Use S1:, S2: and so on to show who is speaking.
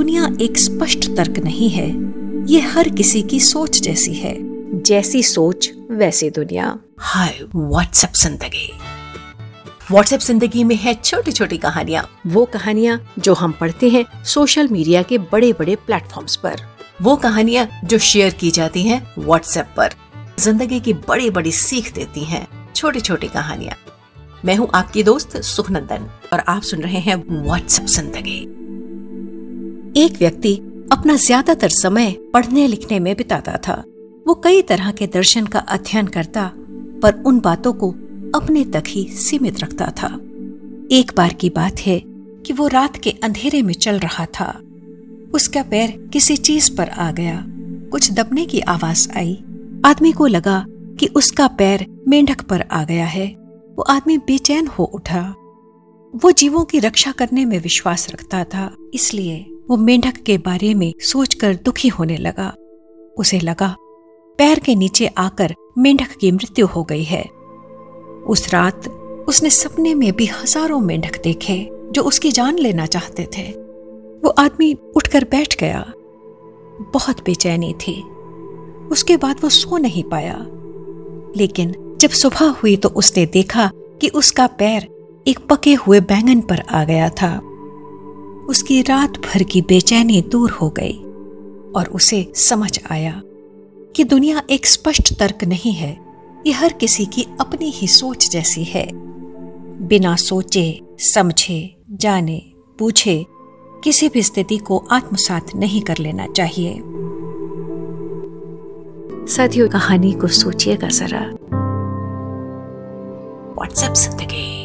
S1: दुनिया एक स्पष्ट तर्क नहीं है ये हर किसी की सोच जैसी है। जैसी सोच वैसी दुनिया।
S2: हाय व्हाट्सएप ज़िंदगी। व्हाट्सएप ज़िंदगी में है छोटी छोटी कहानियाँ।
S1: वो कहानियाँ जो हम पढ़ते हैं सोशल मीडिया के बड़े बड़े प्लेटफॉर्म्स पर।
S2: वो कहानियाँ जो शेयर की जाती हैं व्हाट्सएप पर ज़िंदगी की बड़ी बड़ी सीख देती हैं छोटी छोटी कहानियाँ। मैं हूँ आपकी दोस्त सुखनंदन और आप सुन रहे हैं व्हाट्सएप ज़िंदगी।
S1: एक व्यक्ति अपना ज़्यादातर समय पढ़ने लिखने में बिताता था। वो कई तरह के दर्शन का अध्ययन करता, पर उन बातों को अपने तक ही सीमित रखता था। एक बार की बात है कि वो रात के अंधेरे में चल रहा था। उसका पैर किसी चीज़ पर आ गया। कुछ दबने की आवाज़ आई। आदमी को लगा कि उसका पैर मेंढक पर आ गया है। वो आदमी बेचैन हो उठा। वो जीवों की रक्षा करने में विश्वास रखता था, इसलिए वो मेंढक के बारे में सोचकर दुखी होने लगा। उसे लगा, पैर के नीचे आकर मेंढक की मृत्यु हो गई है। उस रात उसने सपने में भी हज़ारों मेंढक देखे जो उसकी जान लेना चाहते थे। वो आदमी उठकर बैठ गया। बहुत बेचैनी थी। उसके बाद वो सो नहीं पाया। लेकिन जब सुबह हुई तो उसने देखा कि उसका पैर एक पके हुए बैंगन पर आ गया था। उसकी रात भर की बेचैनी दूर हो गई और उसे समझ आया कि दुनिया एक स्पष्ट तर्क नहीं है। ये हर किसी की अपनी ही सोच जैसी है। बिना सोचे, समझे, जाने, पूछे, किसी भी स्थिति को आत्मसात नहीं कर लेना चाहिए। साथियों, कहानी को सोचिएगा जरा।
S2: व्हाट्सएप ज़िंदगी।